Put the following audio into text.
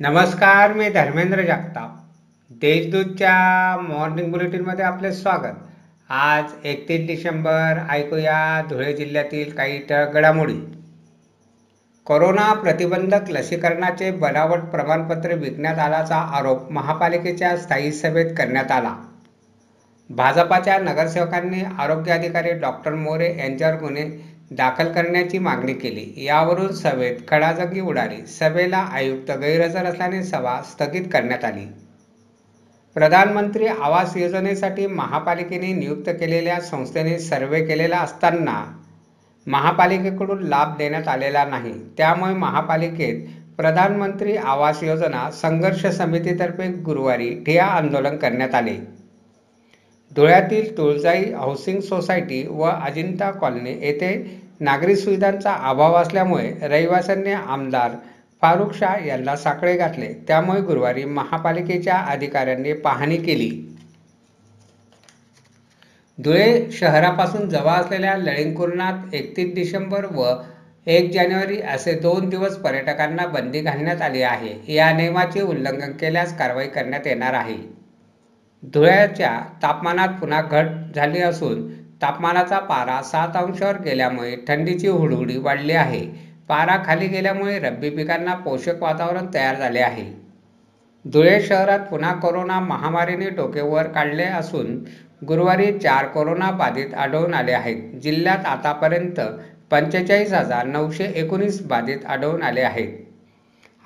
नमस्कार मी धर्मेंद्र जगताप. देशदूतच्या मॉर्निंग बुलेटिनमध्ये आपले स्वागत. आज एकतीस डिसेंबर ऐकूया धुळे जिल्ह्यातील काही ठळक घडामोडी. कोरोना प्रतिबंधक लसीकरणाचे बनावट प्रमाणपत्र विकण्यात आल्याचा आरोप महापालिकेच्या स्थायी सभेत करण्यात आला. भाजपाच्या नगरसेवकांनी आरोग्य अधिकारी डॉक्टर मोरे यांच्यावर गुन्हे दाखल करण्याची मागणी केली. यावरून सभेत खडाजंगी उडाली. सभेला आयुक्त गैरहजर असल्याने सभा स्थगित करण्यात आली. प्रधानमंत्री आवास योजनेसाठी महापालिकेने नियुक्त केलेल्या संस्थेने सर्वे केलेला असताना महापालिकेकडून लाभ देण्यात आलेला नाही. त्यामुळे महापालिकेत प्रधानमंत्री आवास योजना संघर्ष समितीतर्फे गुरुवारी ठिया आंदोलन करण्यात आले. धुळ्यातील तुळजाई हाऊसिंग सोसायटी व अजिंठा कॉलनी येथे नागरी सुविधांचा अभाव असल्यामुळे रहिवाशांनी आमदार फारुख शाह यांना साखळे घातले. त्यामुळे गुरुवारी महापालिकेच्या अधिकाऱ्यांनी पाहणी केली. धुळे शहरापासून जवळ असलेल्या लळिंगकुर्णात एकतीस डिसेंबर व एक जानेवारी असे दोन दिवस पर्यटकांना बंदी घालण्यात आली आहे. या नियमाचे उल्लंघन केल्यास कारवाई करण्यात येणार आहे. धुळ्याच्या तापमानात पुन्हा घट झाली असून तापमानाचा पारा सात अंशावर गेल्यामुळे थंडीची हुडहुडी वाढली आहे. पारा खाली गेल्यामुळे रब्बी पिकांना पोषक वातावरण तयार झाले आहे. धुळे शहरात पुन्हा कोरोना महामारीने डोके वर काढले असून गुरुवारी चार कोरोना बाधित आढळून आले आहेत. जिल्ह्यात आतापर्यंत पंचेचाळीस हजार नऊशे एकोणीस बाधित आढळून आले आहेत.